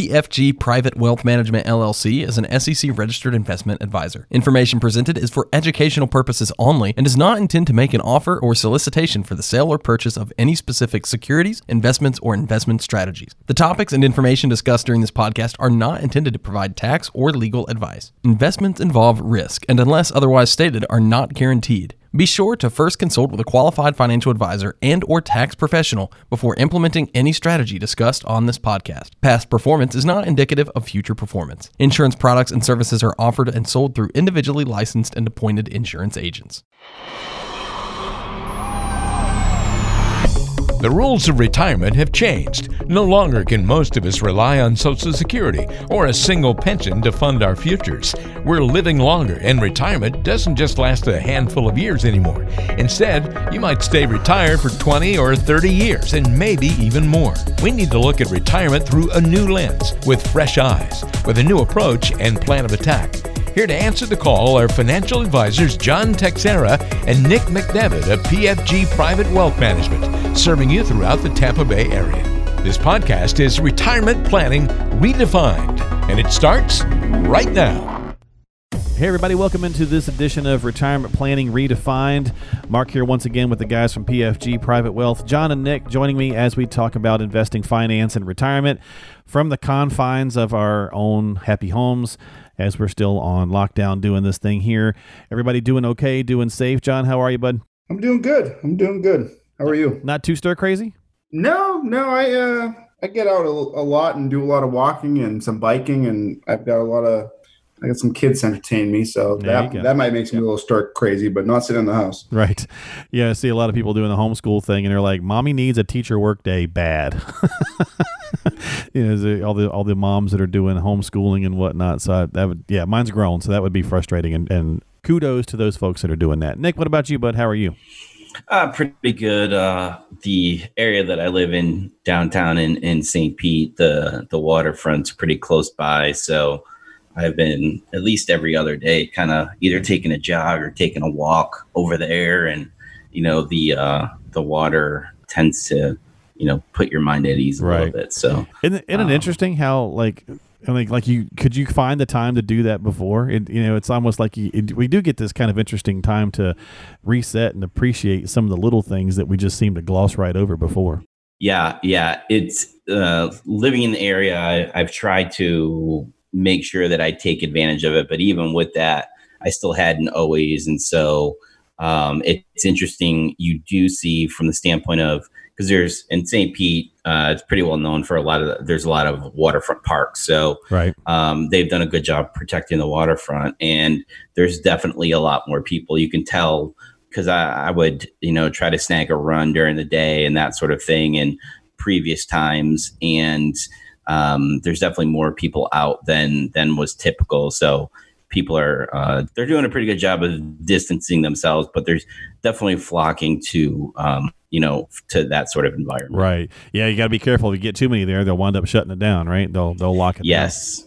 PFG Private Wealth Management LLC is an SEC registered investment advisor. Information presented is for educational purposes only and does not intend to make an offer or solicitation for the sale or purchase of any specific securities, investments, or investment strategies. The topics and information discussed during this podcast are not intended to provide tax or legal advice. Investments involve risk and, unless otherwise stated, are not guaranteed. Be sure to first consult with a qualified financial advisor and or tax professional before implementing any strategy discussed on this podcast. Past performance is not indicative of future performance. Insurance products and services are offered and sold through individually licensed and appointed insurance agents. The rules of retirement have changed. No longer can most of us rely on Social Security or a single pension to fund our futures. We're living longer, and retirement doesn't just last a handful of years anymore. Instead, you might stay retired for 20 or 30 years, and maybe even more. We need to look at retirement through a new lens, with fresh eyes, with a new approach and plan of attack. Here to answer the call are financial advisors John Teixeira and Nick McDevitt of PFG Private Wealth Management, serving you throughout the Tampa Bay area. This podcast is Retirement Planning Redefined, and it starts right now. Hey, everybody, welcome into this edition of Retirement Planning Redefined. Mark here once again with the guys from PFG Private Wealth. John and Nick joining me as we talk about investing, finance, and retirement from the confines of our own happy homes as we're still on lockdown doing this thing here. Everybody doing okay, doing safe. John, how are you, bud? I'm doing good. I'm doing good. How are you? Not too stir crazy? No, no. I uh, I get out a, a lot and do a lot of walking and some biking, and I've got a lot of I got some kids to entertain me, so that that might make me a little start crazy, but not sit in the house. Right. Yeah, I see a lot of people doing the homeschool thing, and they're like, "Mommy needs a teacher work day bad." you know, all the all the moms that are doing homeschooling and whatnot. So I, that would, yeah, mine's grown, so that would be frustrating. And, and kudos to those folks that are doing that. Nick, what about you, bud? How are you? Uh, pretty good. Uh, the area that I live in downtown in, in St. Pete, the the waterfront's pretty close by, so I've been at least every other day, kind of either taking a jog or taking a walk over there, and you know the uh, the water tends to you know put your mind at ease a right. little bit. So isn't, isn't um, it interesting how like like like you could you find the time to do that before? It, you know, it's almost like you, it, we do get this kind of interesting time to reset and appreciate some of the little things that we just seem to gloss right over before. Yeah, yeah, it's uh, living in the area. I, I've tried to make sure that I take advantage of it. But even with that, I still hadn't always. And so um, it, it's interesting. You do see from the standpoint of because there's in St. Pete, uh, it's pretty well known for a lot of there's a lot of waterfront parks. So right, um, they've done a good job protecting the waterfront, and there's definitely a lot more people. You can tell because I, I would you know try to snag a run during the day and that sort of thing in previous times, and um, there's definitely more people out than than was typical. So people are uh, they're doing a pretty good job of distancing themselves, but there's definitely flocking to um, you know to that sort of environment. Right. Yeah, you got to be careful. If you get too many there, they'll wind up shutting it down. Right. They'll they'll lock it. Yes. Down.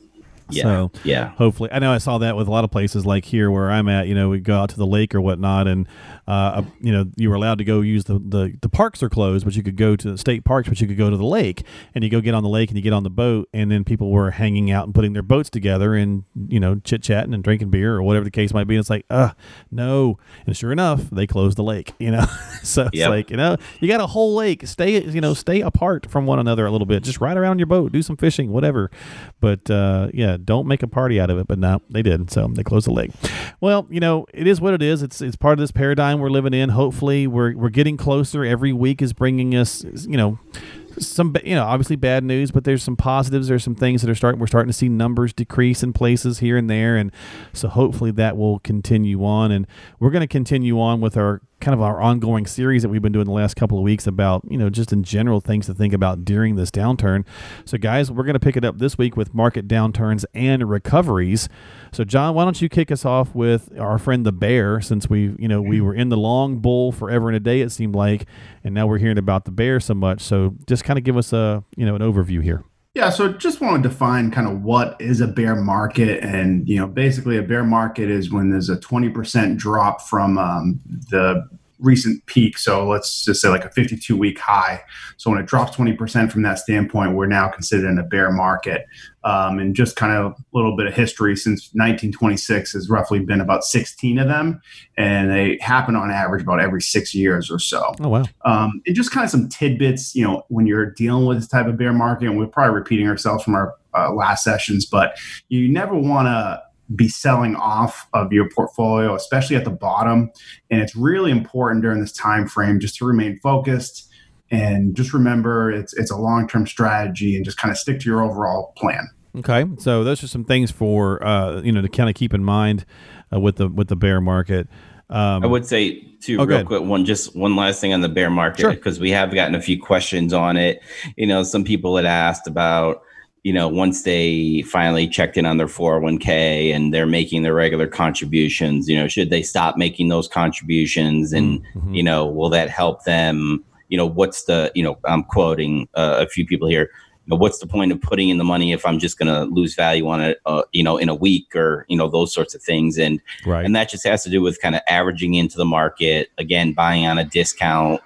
Yeah. So yeah, hopefully, I know I saw that with a lot of places like here where I'm at. You know, we go out to the lake or whatnot, and uh, you know, you were allowed to go use the, the the parks are closed, but you could go to the state parks, but you could go to the lake, and you go get on the lake and you get on the boat, and then people were hanging out and putting their boats together and you know chit chatting and drinking beer or whatever the case might be. And it's like, uh, no, and sure enough, they closed the lake. You know, so it's yep. like you know, you got a whole lake, stay you know, stay apart from one another a little bit, just ride around your boat, do some fishing, whatever, but uh, yeah, don't make a party out of it. But no, they did, so they closed the lake. Well, you know, it is what it is. It's it's part of this paradigm we're living in. Hopefully, we're we're getting closer. Every week is bringing us, you know, some you know obviously bad news but there's some positives there's some things that are starting we're starting to see numbers decrease in places here and there and so hopefully that will continue on and we're going to continue on with our kind of our ongoing series that we've been doing the last couple of weeks about, you know, just in general things to think about during this downturn. So, guys, we're going to pick it up this week with market downturns and recoveries. So, John, why don't you kick us off with our friend the bear, since we, you know, we mm-hmm. were in the long bull forever and a day, it seemed like, and now we're hearing about the bear so much. So, just kind of give us a, you know, an overview here. Yeah, so just want to define kind of what is a bear market, and you know, basically, a bear market is when there's a 20% drop from um, the recent peak. So let's just say like a 52 week high. So when it drops 20% from that standpoint, we're now considered in a bear market. Um, and just kind of a little bit of history since 1926 has roughly been about 16 of them. And they happen on average about every six years or so. Oh, wow. Um, and just kind of some tidbits, you know, when you're dealing with this type of bear market, and we're probably repeating ourselves from our uh, last sessions, but you never want to be selling off of your portfolio, especially at the bottom. And it's really important during this time frame just to remain focused and just remember it's it's a long term strategy and just kind of stick to your overall plan. Okay, so those are some things for uh, you know to kind of keep in mind uh, with the with the bear market. Um, I would say too, oh, real quick, one just one last thing on the bear market because sure. we have gotten a few questions on it. You know, some people had asked about you know, once they finally checked in on their 401k and they're making their regular contributions, you know, should they stop making those contributions? And, mm-hmm. you know, will that help them? You know, what's the, you know, I'm quoting uh, a few people here. You know, what's the point of putting in the money if I'm just going to lose value on it, uh, you know, in a week or, you know, those sorts of things. And, right. and that just has to do with kind of averaging into the market, again, buying on a discount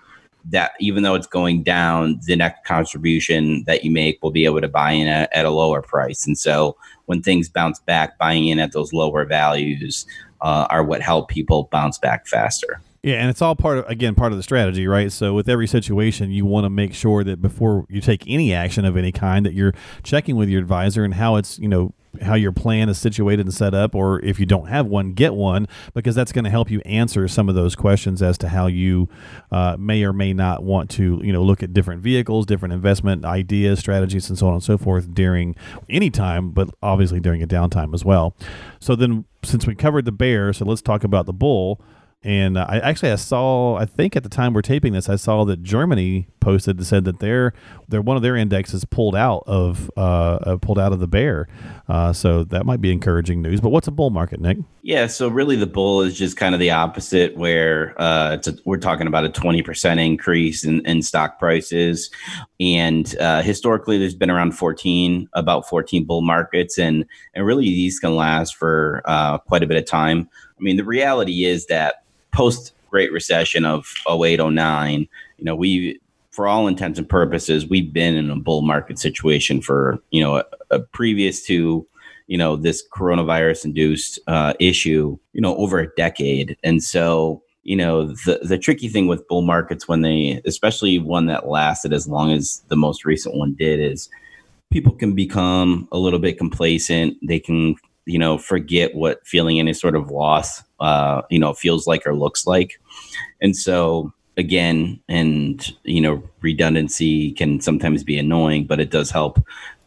that even though it's going down, the next contribution that you make will be able to buy in at, at a lower price. And so when things bounce back, buying in at those lower values uh, are what help people bounce back faster. Yeah, and it's all part of again part of the strategy, right? So with every situation, you want to make sure that before you take any action of any kind, that you're checking with your advisor and how it's you know how your plan is situated and set up, or if you don't have one, get one because that's going to help you answer some of those questions as to how you uh, may or may not want to, you know, look at different vehicles, different investment ideas, strategies, and so on and so forth during any time, but obviously during a downtime as well. So then, since we covered the bear, so let's talk about the bull. And uh, I actually I saw I think at the time we're taping this I saw that Germany posted said that their their one of their indexes pulled out of uh, uh, pulled out of the bear, uh, so that might be encouraging news. But what's a bull market, Nick? Yeah, so really the bull is just kind of the opposite, where uh, a, we're talking about a twenty percent increase in, in, stock prices, and uh, historically there's been around fourteen about fourteen bull markets, and and really these can last for quite a bit of time. I mean, the reality is that post Great Recession of 08, 09, you know, we, for all intents and purposes, we've been in a bull market situation for, you know, a, a previous to, you know, this coronavirus induced uh, issue, you know, over a decade. And so, you know, the, the tricky thing with bull markets when they, especially one that lasted as long as the most recent one did, is people can become a little bit complacent. They can you know forget what feeling any sort of loss uh, you know feels like or looks like and so again and you know redundancy can sometimes be annoying but it does help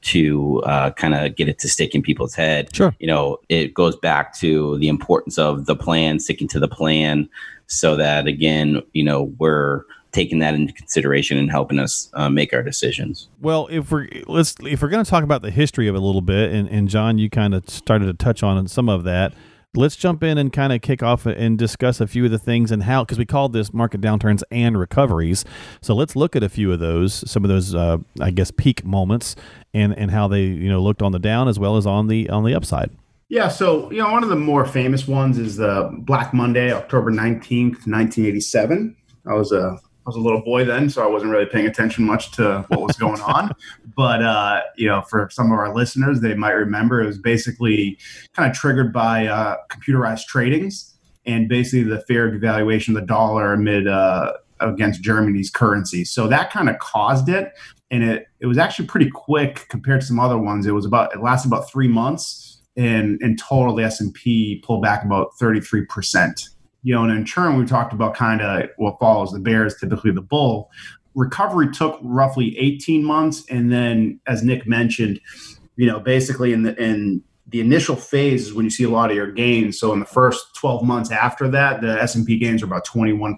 to uh, kind of get it to stick in people's head sure you know it goes back to the importance of the plan sticking to the plan so that again you know we're taking that into consideration and helping us uh, make our decisions. Well, if we're let's if we're going to talk about the history of it a little bit, and, and John, you kind of started to touch on some of that. Let's jump in and kind of kick off and discuss a few of the things and how, because we called this market downturns and recoveries. So let's look at a few of those, some of those, uh, I guess, peak moments, and and how they you know looked on the down as well as on the on the upside. Yeah, so you know, one of the more famous ones is the Black Monday, October nineteenth, nineteen eighty-seven. I was a was a little boy then, so I wasn't really paying attention much to what was going on. But uh, you know, for some of our listeners, they might remember it was basically kind of triggered by uh, computerized tradings and basically the fear devaluation of the dollar amid uh, against Germany's currency. So that kind of caused it, and it it was actually pretty quick compared to some other ones. It was about it lasted about three months, and in total, the S and P pulled back about thirty three percent you know, and in turn, we talked about kind of what follows the bear is typically the bull. Recovery took roughly 18 months, and then, as Nick mentioned, you know, basically in the in the initial phase is when you see a lot of your gains. So in the first 12 months after that, the S&P gains are about 21%.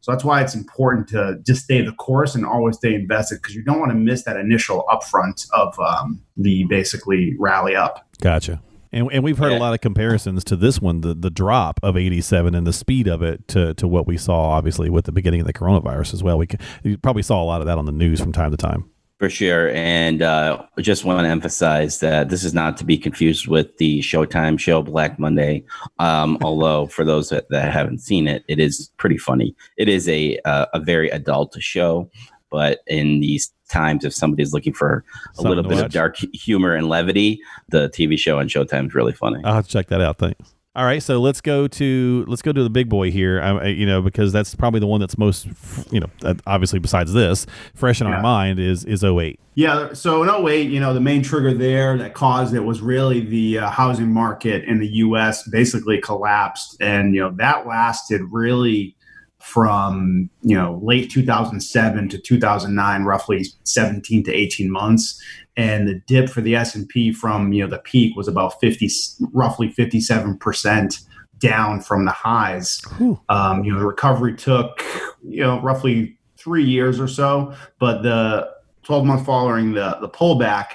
So that's why it's important to just stay the course and always stay invested because you don't want to miss that initial upfront of um, the basically rally up. Gotcha. And, and we've heard yeah. a lot of comparisons to this one, the, the drop of 87 and the speed of it to, to what we saw, obviously, with the beginning of the coronavirus as well. We you probably saw a lot of that on the news from time to time. For sure. And uh, just want to emphasize that this is not to be confused with the Showtime show Black Monday. Um, although, for those that, that, haven't seen it, it is pretty funny. It is a, uh, a very adult show. But in these times, if somebody's looking for a Something little bit watch. of dark humor and levity, the TV show on Showtime is really funny. I'll have to check that out. Thanks. All right, so let's go to let's go to the big boy here. I, you know, because that's probably the one that's most, you know, obviously besides this, fresh in yeah. our mind is is 08. Yeah, so in 08, you know, the main trigger there that caused it was really the uh, housing market in the U.S. basically collapsed, and you know that lasted really from you know late 2007 to 2009 roughly 17 to 18 months and the dip for the S&P from you know the peak was about 50 roughly 57% down from the highs um, you know the recovery took you know roughly 3 years or so but the 12 months following the the pullback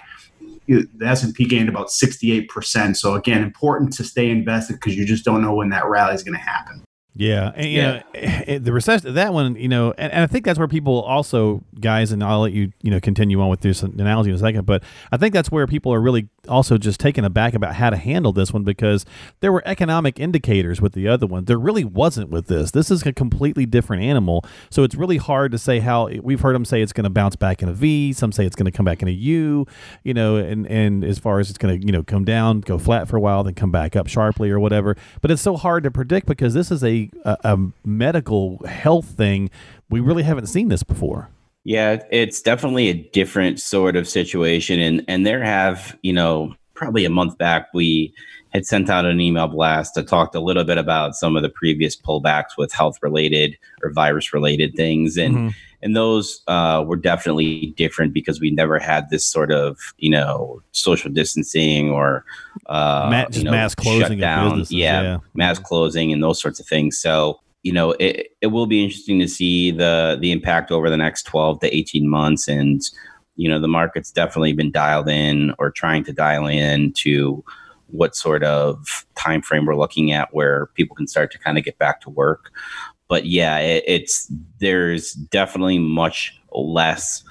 the S&P gained about 68%. So again, important to stay invested because you just don't know when that rally is going to happen. Yeah, and you yeah. know eh, eh, the recession. That one, you know, and, and I think that's where people also, guys, and I'll let you, you know, continue on with this analogy in a second. But I think that's where people are really also just taken aback about how to handle this one because there were economic indicators with the other one. There really wasn't with this. This is a completely different animal. So it's really hard to say how we've heard them say it's going to bounce back in a V. Some say it's going to come back in a U. You know, and and as far as it's going to you know come down, go flat for a while, then come back up sharply or whatever. But it's so hard to predict because this is a a, a medical health thing. We really haven't seen this before. Yeah, it's definitely a different sort of situation, and and there have you know probably a month back we had sent out an email blast that talked a little bit about some of the previous pullbacks with health related or virus related things and mm-hmm. And those uh, were definitely different because we never had this sort of you know social distancing or uh, Ma- you know, mass closing down yeah, yeah. mass closing and those sorts of things. So you know it, it will be interesting to see the the impact over the next 12 to 18 months. And you know the market's definitely been dialed in or trying to dial in to what sort of time frame we're looking at where people can start to kind of get back to work but yeah it, it's there's definitely much less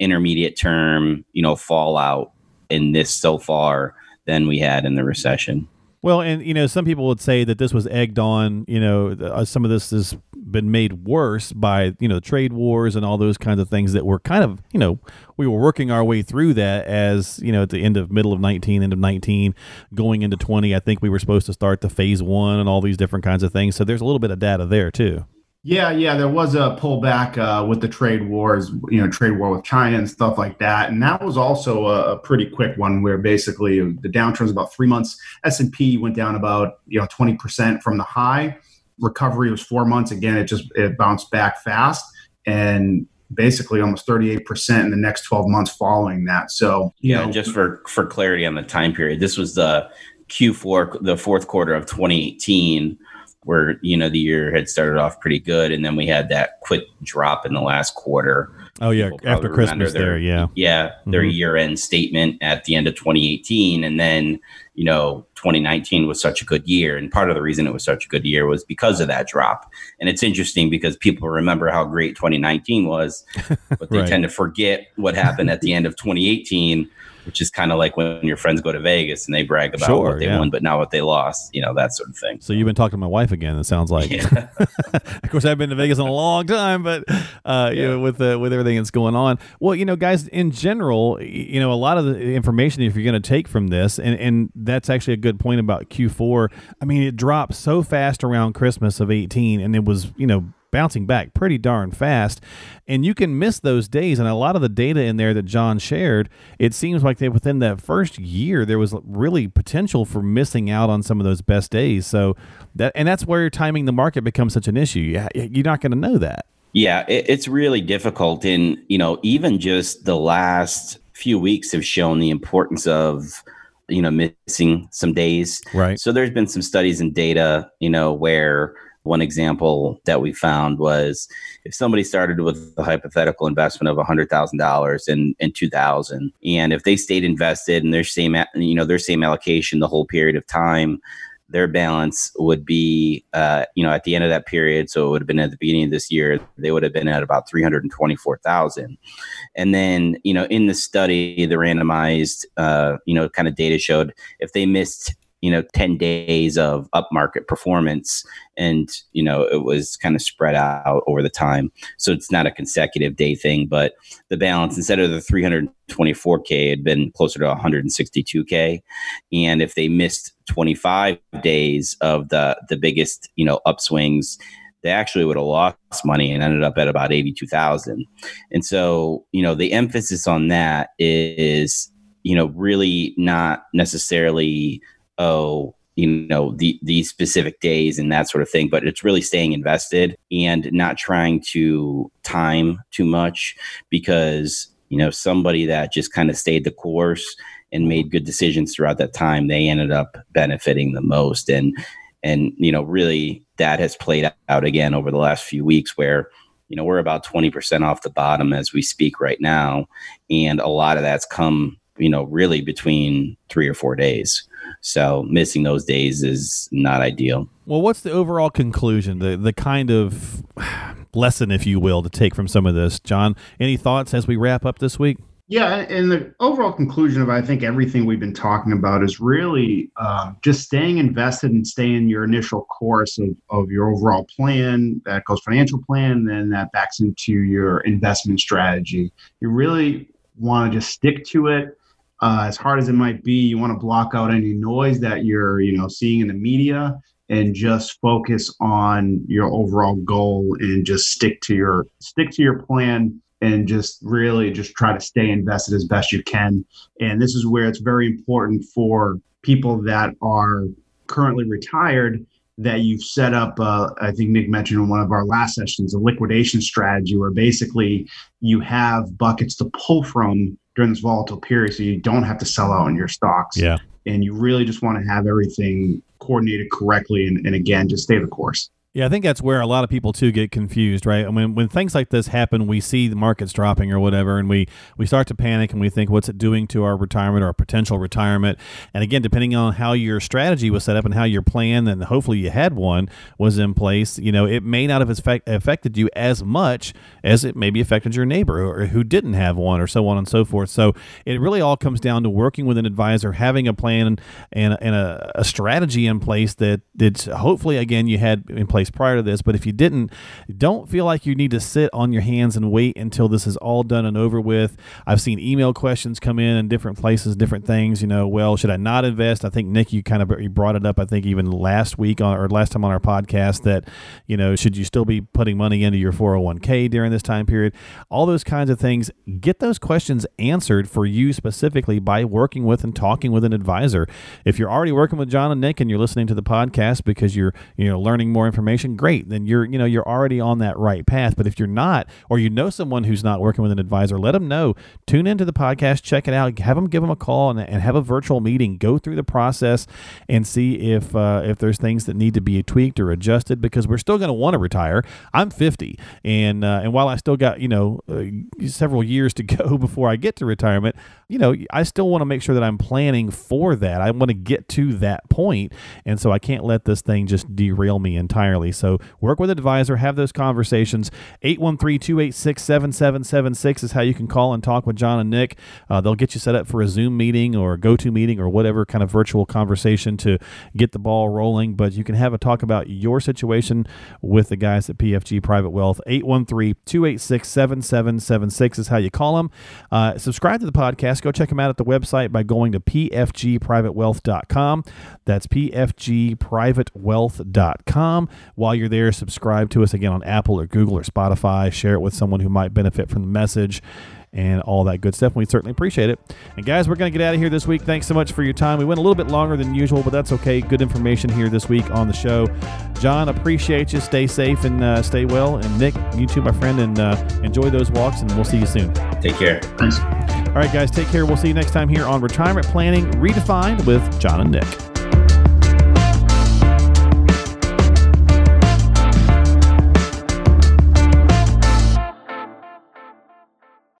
intermediate term you know fallout in this so far than we had in the recession well, and you know, some people would say that this was egged on. You know, uh, some of this has been made worse by you know trade wars and all those kinds of things that were kind of you know we were working our way through that as you know at the end of middle of 19 end of 19 going into 20 i think we were supposed to start the phase one and all these different kinds of things so there's a little bit of data there too yeah, yeah, there was a pullback uh, with the trade wars, you know, trade war with China and stuff like that, and that was also a, a pretty quick one where basically the downturn was about three months. S and P went down about you know twenty percent from the high. Recovery was four months. Again, it just it bounced back fast, and basically almost 38% in the next 12 months following that. So, yeah, know, just for for clarity on the time period, this was the Q4, the fourth quarter of 2018 where you know the year had started off pretty good, and then we had that quick drop in the last quarter. Oh yeah, after Christmas their, there, yeah, yeah, their mm-hmm. year-end statement at the end of 2018, and then you know 2019 was such a good year, and part of the reason it was such a good year was because of that drop. And it's interesting because people remember how great 2019 was, but they right. tend to forget what happened at the end of 2018 which is kind of like when your friends go to Vegas and they brag about sure, what they yeah. won, but not what they lost, you know, that sort of thing. So you've been talking to my wife again. It sounds like. Yeah. of course, I've been to Vegas in a long time, but uh, yeah. you know, with uh, with everything that's going on, well, you know, guys, in general, you know, a lot of the information if you're going to take from this, and and that's actually a good point about Q4. I mean, it dropped so fast around Christmas of 18, and it was you know bouncing back pretty darn fast. And you can miss those days. And a lot of the data in there that John shared, it seems like they within that first year there was really potential for missing out on some of those best days. So that and that's where timing the market becomes such an issue. Yeah. You're not going to know that. Yeah, it's really difficult. And you know, even just the last few weeks have shown the importance of you know missing some days. Right. So there's been some studies and data you know where one example that we found was if somebody started with a hypothetical investment of $100,000 in, in 2000, and if they stayed invested in their same, you know, their same allocation the whole period of time, their balance would be, uh, you know, at the end of that period. So it would have been at the beginning of this year, they would have been at about 324,000. And then, you know, in the study, the randomized, uh, you know, kind of data showed if they missed you know 10 days of upmarket performance and you know it was kind of spread out over the time so it's not a consecutive day thing but the balance instead of the 324k had been closer to 162k and if they missed 25 days of the the biggest you know upswings they actually would have lost money and ended up at about 82,000. And so, you know, the emphasis on that is, you know, really not necessarily oh, you know, the these specific days and that sort of thing, but it's really staying invested and not trying to time too much because, you know, somebody that just kind of stayed the course and made good decisions throughout that time, they ended up benefiting the most. And and you know, really that has played out again over the last few weeks where you know we're about 20% off the bottom as we speak right now and a lot of that's come you know really between three or four days so missing those days is not ideal. Well, what's the overall conclusion? The the kind of lesson, if you will, to take from some of this, John. Any thoughts as we wrap up this week? Yeah, and the overall conclusion of I think everything we've been talking about is really um, just staying invested and staying your initial course of, of your overall plan. That goes financial plan, then that backs into your investment strategy. You really want to just stick to it uh, as hard as it might be, you want to block out any noise that you're, you know, seeing in the media and just focus on your overall goal and just stick to your stick to your plan and just really just try to stay invested as best you can. And this is where it's very important for people that are currently retired that you've set up, uh, I think Nick mentioned in one of our last sessions, a liquidation strategy where basically you have buckets to pull from during this volatile period so you don't have to sell out on your stocks. Yeah. And you really just want to have everything coordinated correctly and, and again, just stay the course. Yeah, I think that's where a lot of people too get confused, right? I mean, when things like this happen, we see the markets dropping or whatever, and we we start to panic and we think, what's it doing to our retirement or our potential retirement? And again, depending on how your strategy was set up and how your plan, and hopefully you had one, was in place, you know, it may not have effect, affected you as much as it maybe affected your neighbor or who didn't have one, or so on and so forth. So it really all comes down to working with an advisor, having a plan and, and a, a strategy in place that that's hopefully again you had in place prior to this. But if you didn't, don't feel like you need to sit on your hands and wait until this is all done and over with. I've seen email questions come in in different places, different things. You know, well, should I not invest? I think Nick, you kind of you brought it up. I think even last week on, or last time on our podcast that you know should you still be putting money into your 401k during this time period? All those kinds of things. Get those questions answered for you specifically by working with and talking with an advisor. If you're already working with John and Nick and you're listening to the podcast because you're you know learning more information information, great. Then you're, you know, you're already on that right path. But if you're not, or you know someone who's not working with an advisor, let them know. Tune into the podcast, check it out, have them give them a call, and, and have a virtual meeting. Go through the process and see if uh, if there's things that need to be tweaked or adjusted because we're still going to want to retire. I'm 50, and uh, and while I still got you know uh, several years to go before I get to retirement, you know I still want to make sure that I'm planning for that. I want to get to that point, and so I can't let this thing just derail me entirely. So work with an advisor, have those conversations. 813 286 7776 is how you can call and talk with John and Nick. Uh, they'll get you set up for a Zoom meeting or a go to meeting or whatever kind of virtual conversation to get the ball rolling. But you can have a talk about your situation with the guys at PFG Private Wealth. 813 286 7776 is how you call them. Uh, subscribe to the podcast. Go check them out at the website by going to pfgprivatewealth.com. That's pfgprivatewealth.com. While you're there, subscribe to us again on Apple or Google or Spotify. Share it with someone who might benefit from the message and all that good stuff. We certainly appreciate it. And guys, we're going to get out of here this week. Thanks so much for your time. We went a little bit longer than usual, but that's okay. Good information here this week on the show. John, appreciate you. Stay safe and uh, stay well. And Nick, you too, my friend, and uh, enjoy those walks. And we'll see you soon. Take care. Thanks. All right, guys, take care. We'll see you next time here on Retirement Planning Redefined with John and Nick.